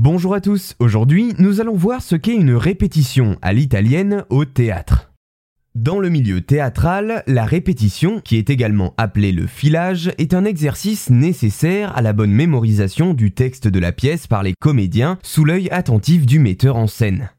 Bonjour à tous, aujourd'hui nous allons voir ce qu'est une répétition à l'italienne au théâtre. Dans le milieu théâtral, la répétition, qui est également appelée le filage, est un exercice nécessaire à la bonne mémorisation du texte de la pièce par les comédiens sous l'œil attentif du metteur en scène.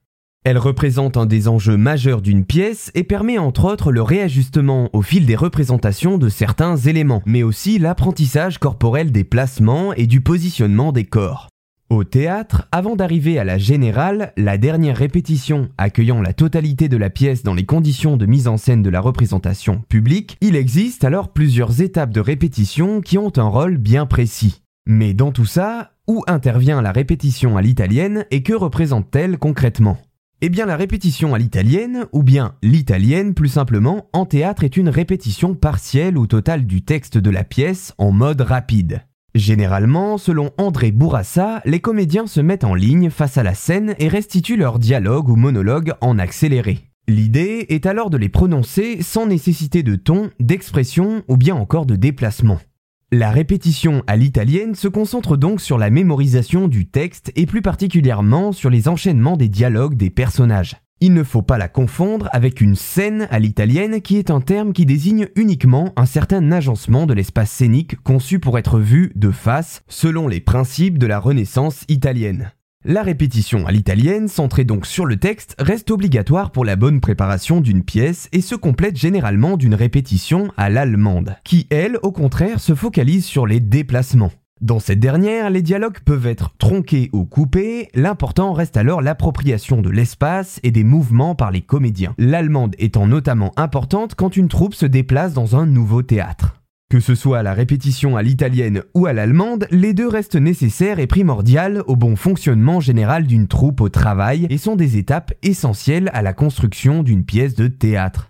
Elle représente un des enjeux majeurs d'une pièce et permet entre autres le réajustement au fil des représentations de certains éléments, mais aussi l'apprentissage corporel des placements et du positionnement des corps. Au théâtre, avant d'arriver à la générale, la dernière répétition accueillant la totalité de la pièce dans les conditions de mise en scène de la représentation publique, il existe alors plusieurs étapes de répétition qui ont un rôle bien précis. Mais dans tout ça, où intervient la répétition à l'italienne et que représente-t-elle concrètement? Eh bien la répétition à l'italienne, ou bien l'italienne plus simplement, en théâtre est une répétition partielle ou totale du texte de la pièce en mode rapide. Généralement, selon André Bourassa, les comédiens se mettent en ligne face à la scène et restituent leur dialogue ou monologue en accéléré. L'idée est alors de les prononcer sans nécessité de ton, d'expression ou bien encore de déplacement. La répétition à l'italienne se concentre donc sur la mémorisation du texte et plus particulièrement sur les enchaînements des dialogues des personnages. Il ne faut pas la confondre avec une scène à l'italienne qui est un terme qui désigne uniquement un certain agencement de l'espace scénique conçu pour être vu de face selon les principes de la Renaissance italienne. La répétition à l'italienne, centrée donc sur le texte, reste obligatoire pour la bonne préparation d'une pièce et se complète généralement d'une répétition à l'allemande, qui elle, au contraire, se focalise sur les déplacements. Dans cette dernière, les dialogues peuvent être tronqués ou coupés, l'important reste alors l'appropriation de l'espace et des mouvements par les comédiens, l'allemande étant notamment importante quand une troupe se déplace dans un nouveau théâtre. Que ce soit la répétition à l'italienne ou à l'allemande, les deux restent nécessaires et primordiales au bon fonctionnement général d'une troupe au travail et sont des étapes essentielles à la construction d'une pièce de théâtre.